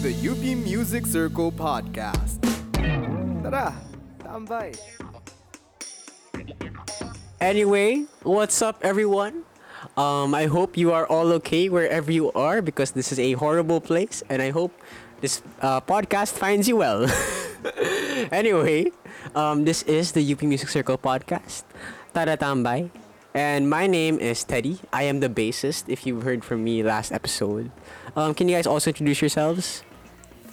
the UP Music Circle podcast. Tara, tambay. Anyway, what's up, everyone? Um, I hope you are all okay wherever you are because this is a horrible place, and I hope this uh, podcast finds you well. anyway, um, this is the UP Music Circle podcast, Tara Tambay, and my name is Teddy. I am the bassist. If you've heard from me last episode, um, can you guys also introduce yourselves?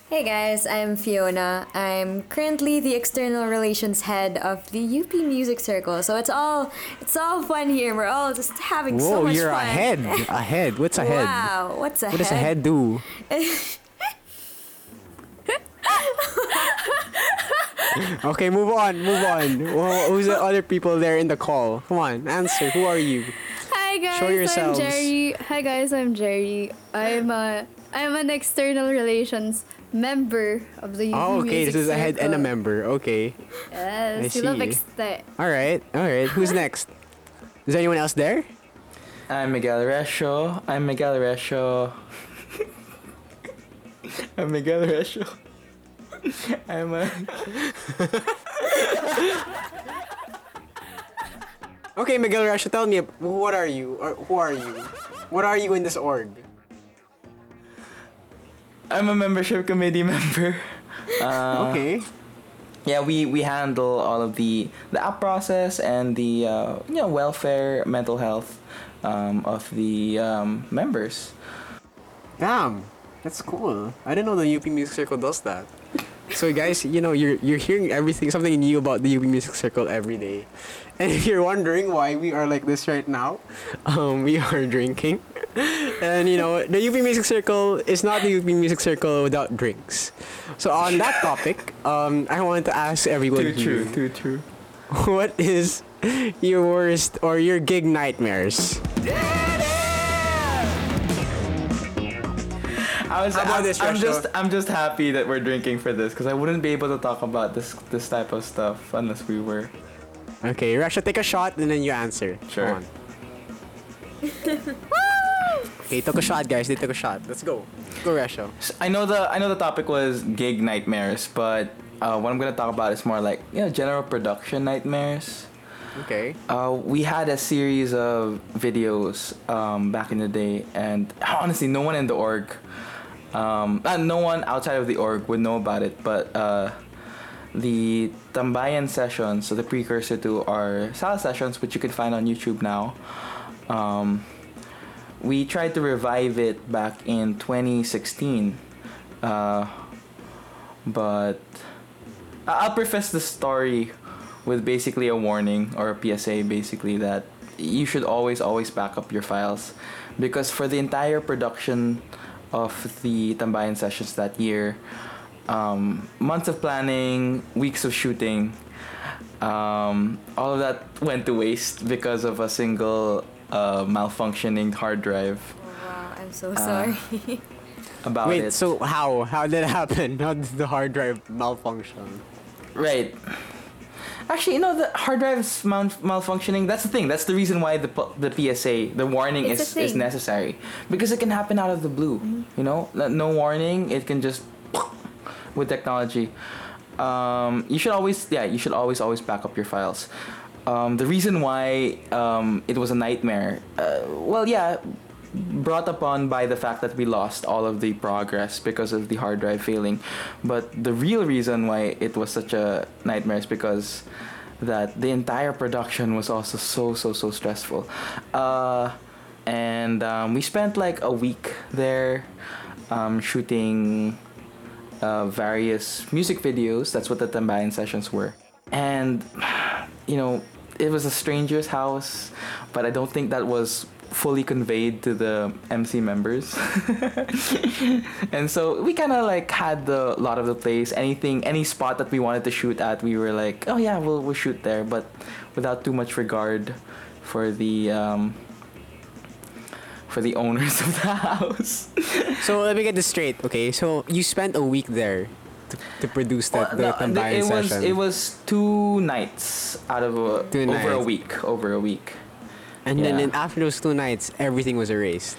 Hey guys, I'm Fiona. I'm currently the external relations head of the UP Music Circle. So it's all it's all fun here. We're all just having so Whoa, much you're fun. ahead. Ahead. What's ahead? Wow, what's ahead? What does ahead do? Okay, move on, move on. Who's the other people there in the call? Come on, answer. Who are you? Hi guys, Show I'm. Jerry. Hi guys, I'm Jerry. I'm a I'm an external relations member of the UP Oh, okay. Music This is a head and a member. Okay. Yes, I love see. exte. All right. All right. Who's next? Is anyone else there? I'm Miguel Resho. I'm Miguel Resho. I'm Miguel Resho. I'm a. Okay, Miguel Rasha, tell me, what are you? Or who are you? What are you in this org? I'm a membership committee member. Uh, Okay. Yeah, we, we handle all of the the app process and the uh, you know welfare, mental health um, of the um, members. Damn, that's cool. I didn't know the UP Music Circle does that. So guys, you know you're you're hearing everything something new about the UP Music Circle every day, and if you're wondering why we are like this right now, um, we are drinking, and you know the UP Music Circle is not the UP Music Circle without drinks. So on that topic, um, I want to ask everyone Too true, here, too true. what is your worst or your gig nightmares? I was. How about I'm, this, I'm Resho? just. I'm just happy that we're drinking for this because I wouldn't be able to talk about this this type of stuff unless we were. Okay, Rasha, take a shot and then you answer. Sure. Come on. okay, took a shot, guys. They took a shot. Let's go. Go, Rasha. S- I know the I know the topic was gig nightmares, but uh, what I'm gonna talk about is more like you know general production nightmares. Okay. Uh, we had a series of videos um, back in the day, and honestly, no one in the org, um, uh, no one outside of the org would know about it. But uh, the Tambayan sessions, so the precursor to our Sala sessions, which you can find on YouTube now, um, we tried to revive it back in 2016. Uh, but I'll preface the story with basically a warning or a PSA basically that you should always always back up your files because for the entire production of the Tambayan sessions that year um, months of planning weeks of shooting um, all of that went to waste because of a single uh, malfunctioning hard drive Oh, wow, I'm so Uh, sorry. about Wait, it so how? How did it happen? How did the hard drive malfunction? Right. Actually, you know the hard drive's mal- malfunctioning. That's the thing. That's the reason why the the PSA, the warning It's is is necessary because it can happen out of the blue. You know, No- no warning. It can just with technology. Um, you should always yeah. You should always always back up your files. Um, the reason why um, it was a nightmare. Uh, well, yeah, brought upon by the fact that we lost all of the progress because of the hard drive failing. But the real reason why it was such a nightmare is because that the entire production was also so so so stressful. Uh, and um, we spent like a week there um, shooting uh, various music videos. That's what the Tambayan sessions were. And, you know, it was a stranger's house, but I don't think that was fully conveyed to the MC members. and so we kind of like had the lot of the place. Anything, any spot that we wanted to shoot at, we were like, oh yeah, we'll we'll shoot there, but without too much regard for the um, for the owners of the house. So let me get this straight, okay? So you spent a week there to, to produce that the Well, no, Tambayan it was session. it was two nights out of a, Two over a week over a week and then yeah. in, after those two nights, everything was erased.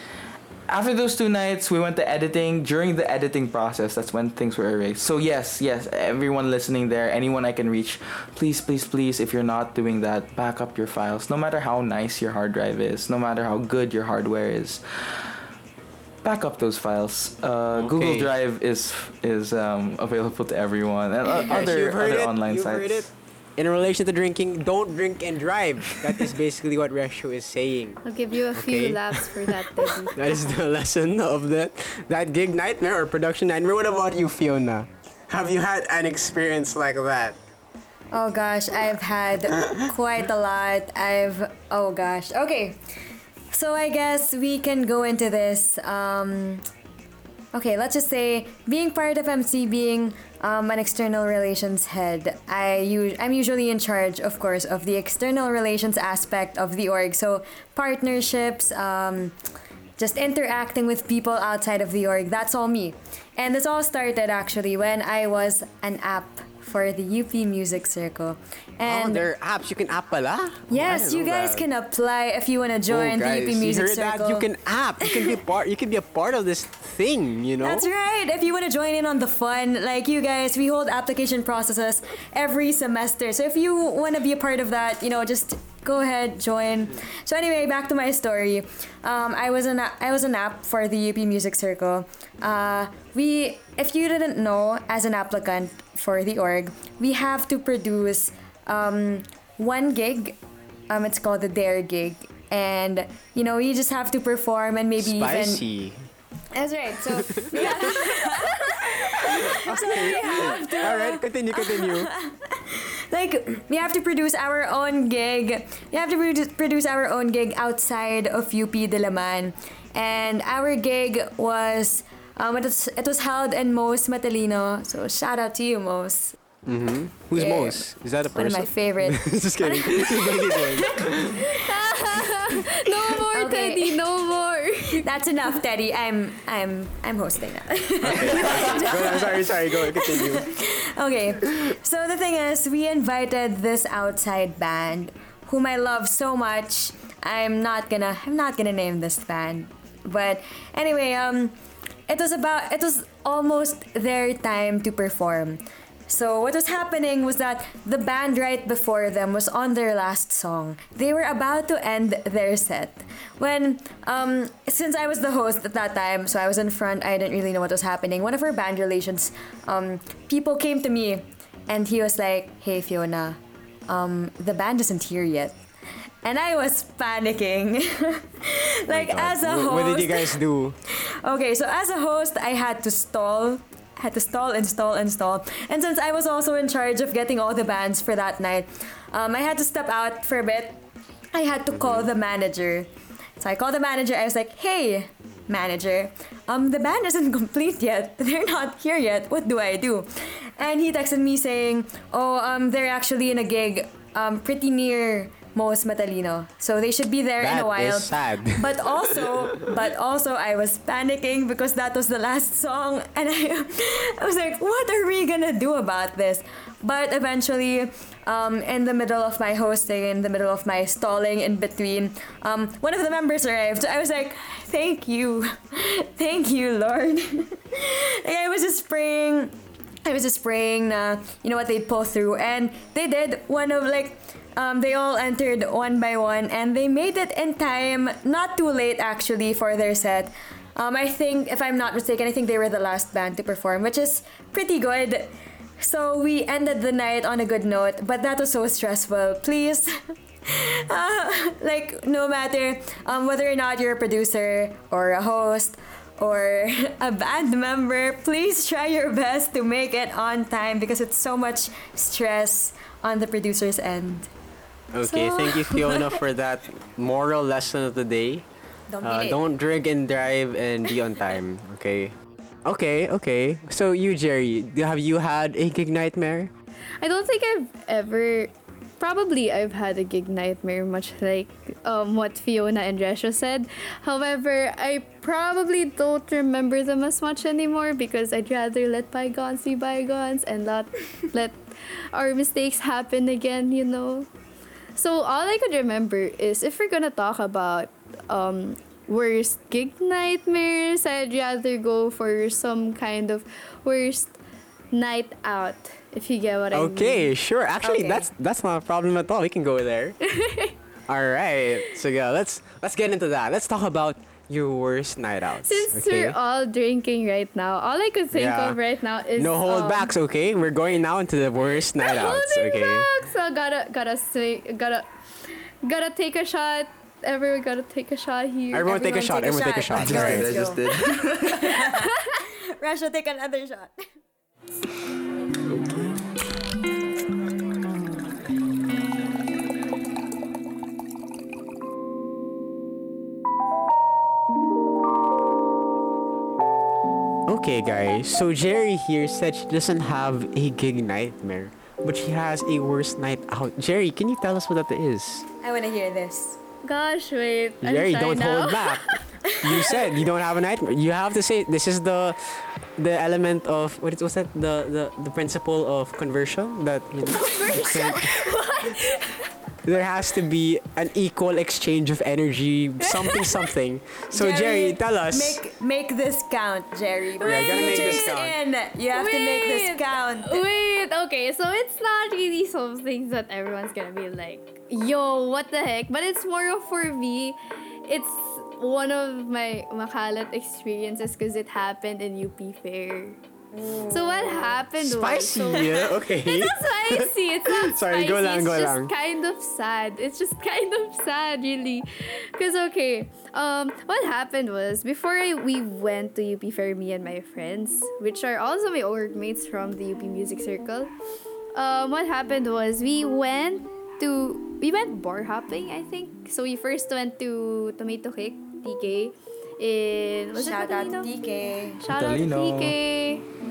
after those two nights, we went to editing. During the editing process, that's when things were erased. So yes, yes, everyone listening there, anyone I can reach, please, please, please, if you're not doing that, back up your files. No matter how nice your hard drive is, no matter how good your hardware is, back up those files. Uh, Google Drive is is um, available to everyone and Guys, other other it, online sites. In relation to drinking, don't drink and drive. That is basically what Resho is saying. I'll give you a few Okay. laps for that, Teddy. That is the lesson of that that gig nightmare or production nightmare. What about you, Fiona? Have you had an experience like that? Oh gosh, I've had quite a lot. I've oh gosh. Okay. So I guess we can go into this. Um, okay, let's just say being part of MC, being um, an external relations head, I u- I'm usually in charge, of course, of the external relations aspect of the org. So partnerships, um, just interacting with people outside of the org. That's all me. And this all started actually when I was an app for the UP Music Circle. oh, And there are apps you can app pala? Oh, yes, you guys that. can apply if you want to join oh, guys, the UP Music you heard Circle. that? You can app. You can be part. You can be a part of this thing. You know. That's right. If you want to join in on the fun, like you guys, we hold application processes every semester. So if you want to be a part of that, you know, just go ahead, join. So anyway, back to my story. Um, I was an I was an app for the UP Music Circle. Uh, we, if you didn't know, as an applicant for the org, we have to produce um, one gig. Um, it's called the Dare gig. And you know you just have to perform and maybe even Spicy. that's right. So we have, All right, continue, continue. like we have to produce our own gig. We have to produ- produce our own gig outside of UP Diliman, and our gig was um, it was it was held in Mos Matalino. So shout out to you, Mos. Mhm. Who's Yeah. Mos? Is that a One of my favorite. Just kidding. Baby. No more, Okay. Teddy, no more. That's enough, Teddy. I'm I'm I'm hosting now. Go on, sorry, sorry. Go continue. Okay, so the thing is, we invited this outside band, whom I love so much. I'm not gonna, I'm not gonna name this band, but anyway, um, it was about, it was almost their time to perform. So what was happening was that the band right before them was on their last song. They were about to end their set when, um, since I was the host at that time, so I was in front. I didn't really know what was happening. One of our band relations um, people came to me, and he was like, "Hey Fiona, um, the band isn't here yet." And I was panicking. like as a host. what did you guys do? Okay, so as a host, I had to stall, had to stall, install, install. And since I was also in charge of getting all the bands for that night, um, I had to step out for a bit. I had to call the manager. So I called the manager. I was like, "Hey, manager, um, the band isn't complete yet. They're not here yet. What do I do?" And he texted me saying, "Oh, um, they're actually in a gig, um, pretty near." Mos Matalino. So they should be there in a while. is sad. But also, but also, I was panicking because that was the last song, and I, I was like, "What are we gonna do about this?" But eventually, um, in the middle of my hosting, in the middle of my stalling, in between, um, one of the members arrived. I was like, "Thank you, thank you, Lord." like I was just praying. I was just praying na, you know what, they'd pull through. And they did. One of, like, um, they all entered one by one and they made it in time, not too late actually, for their set. Um, I think, if I'm not mistaken, I think they were the last band to perform, which is pretty good. So we ended the night on a good note, but that was so stressful. Please, uh, like, no matter um, whether or not you're a producer or a host, or a band member, please try your best to make it on time because it's so much stress on the producer's end. Okay, So- thank you, Fiona, for that moral lesson of the day. Don't Uh, don't drink and drive and be on time. Okay. Okay, okay. So you, Jerry, have you had a gig nightmare? I don't think I've ever. Probably I've had a gig nightmare, much like um, what Fiona and Resha said. However, I probably don't remember them as much anymore because I'd rather let bygones be bygones and not let our mistakes happen again, you know? So all I could remember is if we're gonna talk about um, worst gig nightmares. I'd rather go for some kind of worst night out. If you get what I mean. Okay, sure. Actually, Okay. that's that's not a problem at all. We can go there. all right. So yeah, let's let's get into that. Let's talk about your worst night outs. Since okay? we're all drinking right now, all I could think Yeah. of right now is no hold um, okay? We're going now into the worst night outs, okay? back. So gotta gotta say gotta gotta take a shot. Everyone gotta take a shot here. Everyone take a shot. take a Everyone take a shot. shot. I just did. I just did. Rasha, take another shot. Okay, guys. So Jerry here said she doesn't have a gig nightmare, but she has a worst night out. Jerry, can you tell us what that is? I want to hear this. Gosh, wait. I'm Jerry, shy don't now. hold back. you said you don't have a nightmare. You have to say this is the the element of what it was that the the, the principle of conversion that you know, there has to be an equal exchange of energy, something something. So Jerry, tell us. Make make this count, Jerry. Yeah, gotta make this count. in. You have to make this count. Wait, okay, so it's not really something that everyone's gonna be like, yo, what the heck? But it's more of for me, it's one of my makalat experiences because it happened in UP Fair. So what happened Spicy, was so yeah, okay. It's not spicy. It's not Sorry, spicy. go lang, it's go just lang. kind of sad. It's just kind of sad, really. Cause okay, um, what happened was before I, we went to UP Fair, me and my friends, which are also my old workmates from the UP Music Circle. Um, what happened was we went to we went bar hopping, I think. So we first went to Tomato Kick, TK. In was it Shout out Matalino? TK. Shout out to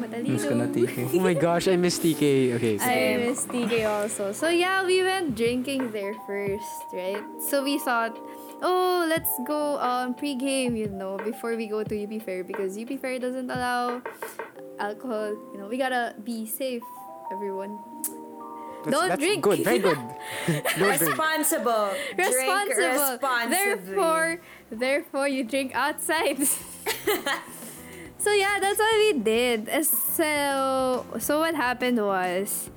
Matalino. TK. Miss ko na, TK. oh my gosh, I miss TK. Okay. I miss TK also. So yeah, we went drinking there first, right? So we thought, oh, let's go um pre-game, you know, before we go to UP Fair because UP Fair doesn't allow alcohol. You know, we gotta be safe, everyone. That's, Don't that's drink. good, very good. Don't drink. Responsible. Drink Responsible. responsibly. Therefore, therefore you drink outside. so yeah, that's what we did. So so what happened was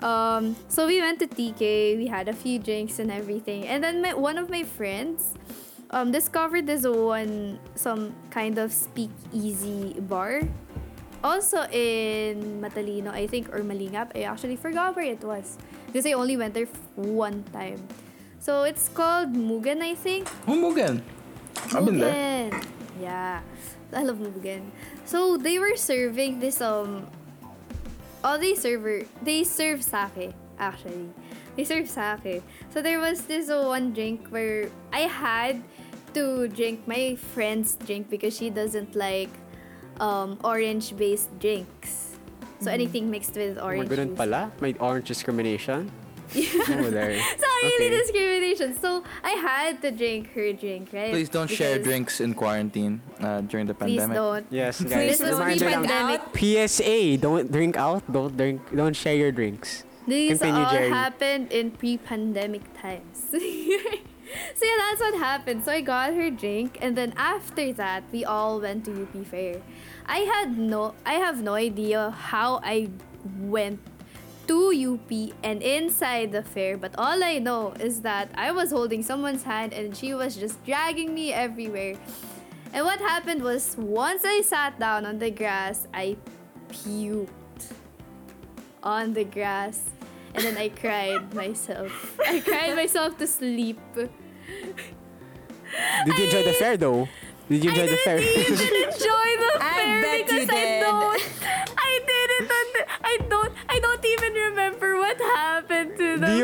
um so we went to TK, we had a few drinks and everything. And then my, one of my friends um discovered this one some kind of speak easy bar. Also in Matalino, I think, or Malingap. I actually forgot where it was. Because I only went there f- one time. So it's called Mugen, I think. Oh, Mugen. I've been there. Yeah. I love Mugen. So they were serving this um all they serve they serve sake actually. They serve sake. So there was this uh, one drink where I had to drink my friend's drink because she doesn't like um orange based drinks. So anything mixed with Oh orange. juice. pala. May orange discrimination. Oh, there. It's not really Okay. discrimination. So I had to drink her drink, right? Please don't share drinks in quarantine uh, during the Please pandemic. don't. Yes, Please guys. This was don't Reminder drink lang. pre-pandemic. PSA, don't drink out. Don't drink. Don't share your drinks. These Continue, all Jerry. happened in pre-pandemic times. so yeah, that's what happened. So I got her drink, and then after that, we all went to UP Fair. I had no, I have no idea how I went to UP and inside the fair, but all I know is that I was holding someone's hand and she was just dragging me everywhere. And what happened was once I sat down on the grass, I puked on the grass. And then I cried myself. I cried myself to sleep. Did you enjoy the fair though? Did you enjoy the fair? even enjoy the fair because I did.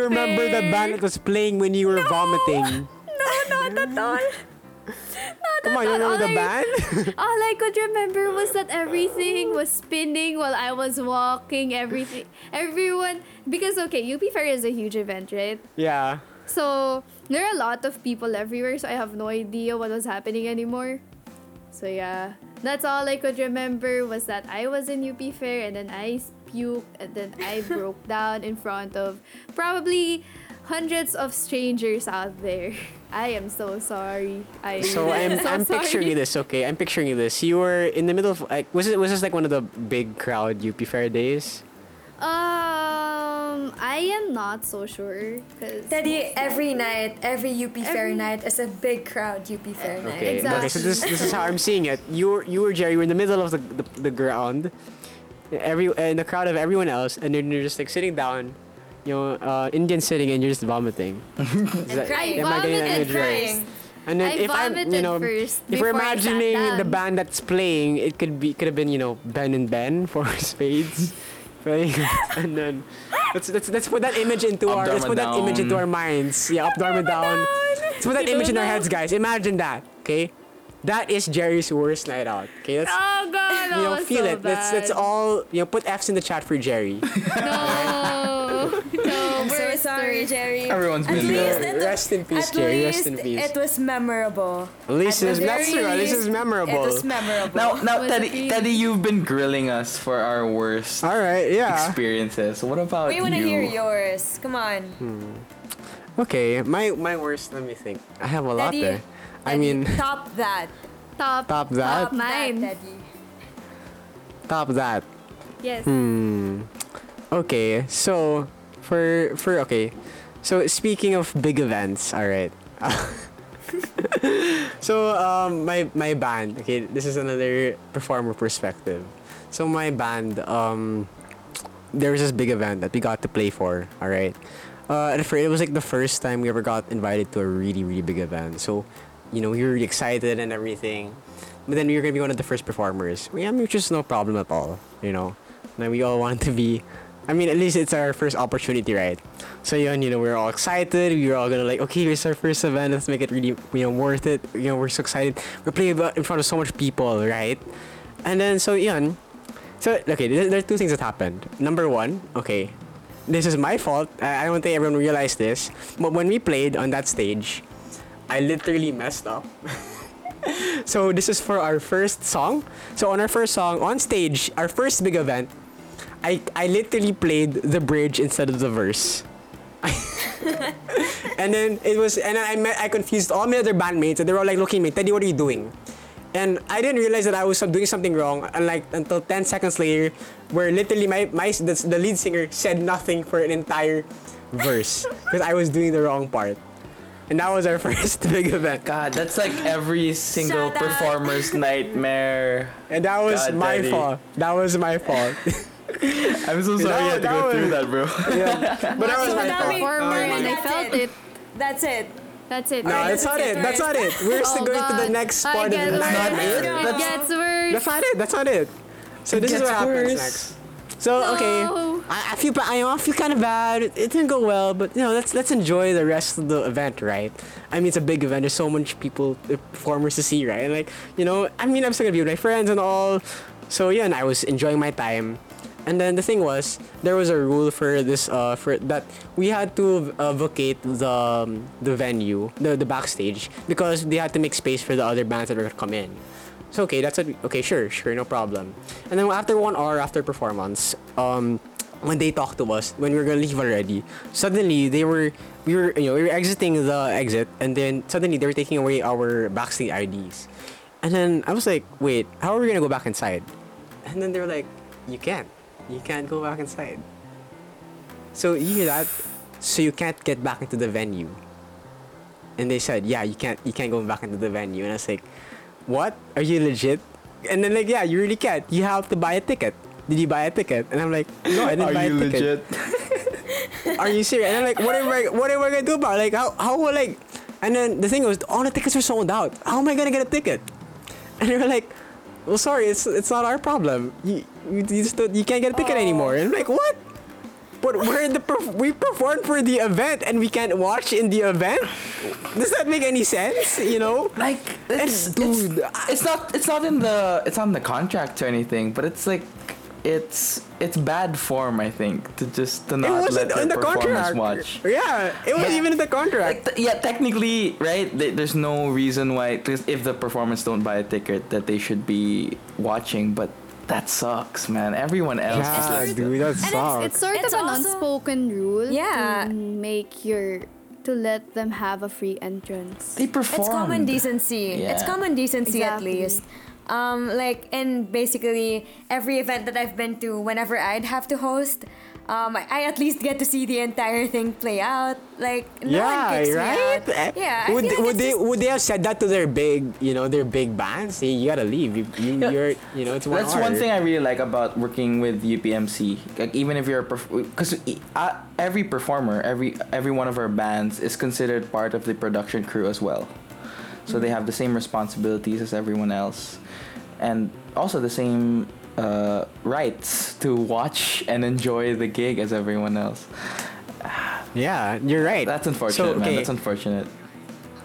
You remember the band that was playing when you were vomiting? No, not at all. Not Come on, you all. remember All the I- band? All I could remember was that everything was spinning while I was walking. Everything, everyone, because okay, UP Fair is a huge event, right? yeah. So there are a lot of people everywhere, so I have no idea what was happening anymore. So yeah, that's all I could remember was that I was in UP Fair and then I puke and then I broke down in front of probably hundreds of strangers out there. I am so sorry. I So I'm so I'm picturing sorry. this. Okay, I'm picturing this. You were in the middle of like was it was this like one of the big crowd UP Fair days? Um, I am not so sure. Cause Teddy, every night, every UP Fair night is a big crowd UP Fair night. Okay. Exactly. Okay. So this this is how I'm seeing it. You were you were Jerry. You were in the middle of the the, the ground, every in the crowd of everyone else, and then you're just like sitting down, you know, uh, Indian sitting, and you're just vomiting. Is that- crying. Am I getting that image right? And then I if I'm, you know, if we're before I sat imagining the band that's playing, it could be could have been you know Ben and Ben for spades, playing, and then let's let's let's put that image into Up, our let's Dharma put that image into our minds. Yeah, up Dharma down. Let's put that image in our heads, guys. Imagine that. Okay, that is Jerry's worst night out. Okay, let's Oh god, that you know was feel so it. Let's let's all you know put F's in the chat for Jerry. No, no, I'm so we're sorry, Jerry. Everyone's At been least there. it- Rest in peace, At Jerry. least Rest in peace. it was memorable. At least At it's the that's true. At least it's least, memorable. It was memorable. Now, now, Was Teddy. Teddy, you've been grilling us for our worst all right. Yeah. experiences. What about we want to you? hear yours. Come on. Hmm. Okay, my my worst. Let me think. I have a lot there. I mean, top that. top, top that, Top Mine. that, Teddy. top that. yes. Hmm. Okay, so for for okay, so speaking of big events, all right. so um, my my band. Okay, this is another performer perspective. So my band um, there was this big event that we got to play for. All right. Uh, and for it was like the first time we ever got invited to a really really big event. So, you know, we were excited and everything. But then we were gonna be one of the first performers. Mean, which is no problem at all. You know, and we all wanted to be. I mean, at least it's our first opportunity, right? So yun, you know, we were all excited. We were all gonna like, okay, here's our first event. Let's make it really, you know, worth it. You know, we're so excited. We're playing in front of so much people, right? And then so yun. So okay, there, are two things that happened. Number one, okay, this is my fault. I don't think everyone realized this. But when we played on that stage, I literally messed up. so this is for our first song. So on our first song on stage, our first big event, I I literally played the bridge instead of the verse. and then it was and I met, I confused all my other bandmates and they were all like looking at me, Teddy, what are you doing? And I didn't realize that I was doing something wrong. And like until 10 seconds later, where literally my, my the, the lead singer said nothing for an entire verse because I was doing the wrong part. And that was our first big event. God, that's like every single Shout out. performer's nightmare. And that was God, my Daddy. fault. That was my fault. I'm so sorry you had to go was- through that, bro. yeah. But that was my fault. Performer Oh, and I that's felt it. it. That's it. That's it. No, Alright, that's not that's it. Oh, it, That's not it. We're still Oh, going to the next part of the worse. night. it. It That's- gets worse. That's not it. That's not it. So this is gets what happens next. So okay, No. I, I feel I, I feel kind of bad. It, it didn't go well, but you know, let's let's enjoy the rest of the event, right? I mean, it's a big event. There's so much people, performers to see, right? And like, you know, I mean, I'm still gonna be with my friends and all. So yeah, and I was enjoying my time. And then the thing was, there was a rule for this, uh, for that we had to uh, vacate the um, the venue, the the backstage, because they had to make space for the other bands that were gonna come in. So okay, that's a, okay, sure, sure, no problem. And then after one hour after performance, um, when they talked to us, when we were gonna leave already, suddenly they were, we were, you know, we were exiting the exit, and then suddenly they were taking away our backstage IDs. And then I was like, wait, how are we gonna go back inside? And then they were like, you can't, you can't go back inside. So you hear that? So you can't get back into the venue. And they said, yeah, you can't, you can't go back into the venue. And I was like, what? Are you legit? And then like, yeah, you really can't. You have to buy a ticket. Did you buy a ticket? And I'm like, no, I didn't Are buy you a ticket. Are you legit? Are you serious? And I'm like, what am I, what am I gonna do about? It? Like, how, how will like? And then the thing was, all the tickets are sold out. How am I gonna get a ticket? And they were like, well, sorry, it's it's not our problem. You you, you just don't, you can't get a ticket anymore. And I'm like, what? But we're the perf- we performed for the event and we can't watch in the event. Does that make any sense? You know? Like, it's, dude, it's, it's not it's not in the it's not in the contract or anything, but it's like it's it's bad form, I think, to just to It not wasn't let in the performance contract. watch. Yeah, it wasn't Yeah. even in the contract. Like, th- yeah, technically, right? th- There's no reason why, 'cause if the performance don't buy a ticket, that they should be watching. But that sucks, man. Everyone else. Yeah, deserves it. dude, that it's- sucks. It's sort It's of an unspoken rule Yeah. to make your to let them have a free entrance. They performed. It's common decency. Yeah. It's common decency at least. Um, like in basically every event that I've been to, whenever I'd have to host, um, I, I at least get to see the entire thing play out. Like no yeah, one kicks me out. Eh, Yeah, I Would, like would they just- would they have said that to their big, you know, their big bands? Hey, you gotta leave. You, you Yeah. you're, you know, it's one That's one thing I really like about working with UPMC. Like even if you're because uh, every performer, every every one of our bands is considered part of the production crew as well. So they have the same responsibilities as everyone else, and also the same uh, rights to watch and enjoy the gig as everyone else. Yeah, you're right. That's unfortunate, So, man. That's unfortunate.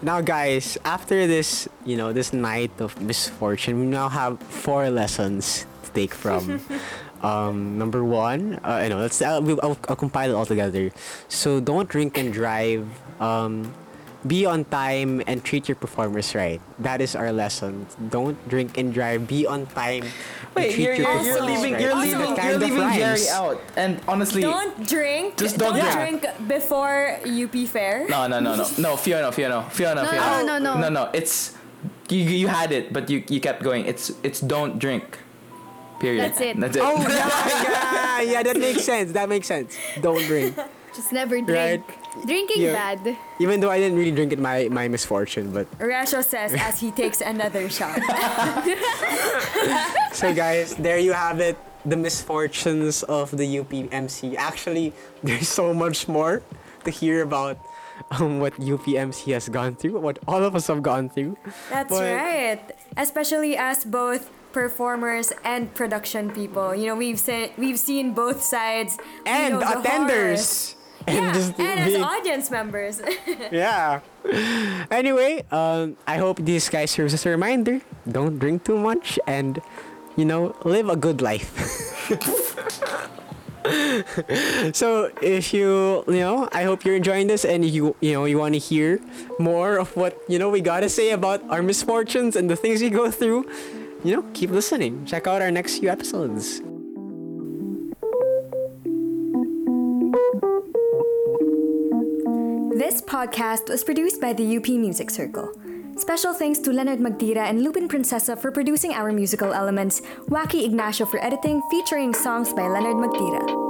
Now, guys, after this, you know, this night of misfortune, we now have four lessons to take from. um, number one, uh, you know, let's uh, we'll, I'll, I'll compile it all together. So don't drink and drive. Um, be on time and treat your performers right. That is our lesson. Don't drink and drive. Be on time. Wait, treat you're, your you're, you're leaving right. you're leaving it you're leaving Jerry out. And honestly, Don't drink. Just don't drink. drink before UP Fair. No, no, no, no, no. Fiona, Fiona, Fiona, No, Fiona. no, no, no. no, no. It's you. You had it, but you you kept going. It's it's don't drink. Period. That's it. That's it. Oh yeah, yeah, yeah. That makes sense. That makes sense. Don't drink. Just never drink. Right. Drink. Drinking Yeah. bad. Even though I didn't really drink it my my misfortune, but Rasho says as he takes another shot. so guys, there you have it. The misfortunes of the UPMC. Actually, there's so much more to hear about um, what UPMC has gone through, what all of us have gone through. That's But- right. Especially as both performers and production people. You know, we've seen we've seen both sides. And know the horrors. attenders. Yeah, just and as being- audience members. yeah. Anyway, um, I hope this guy serves as a reminder. Don't drink too much and, you know, live a good life. so if you you know i hope you're enjoying this and you you know you want to hear more of what you know we gotta say about our misfortunes and the things we go through you know keep listening check out our next few episodes podcast was produced by the UP Music Circle. Special thanks to Leonard Magtira and Lupin Princesa for producing our musical elements, Wacky Ignacio for editing, featuring songs by Leonard Magtira.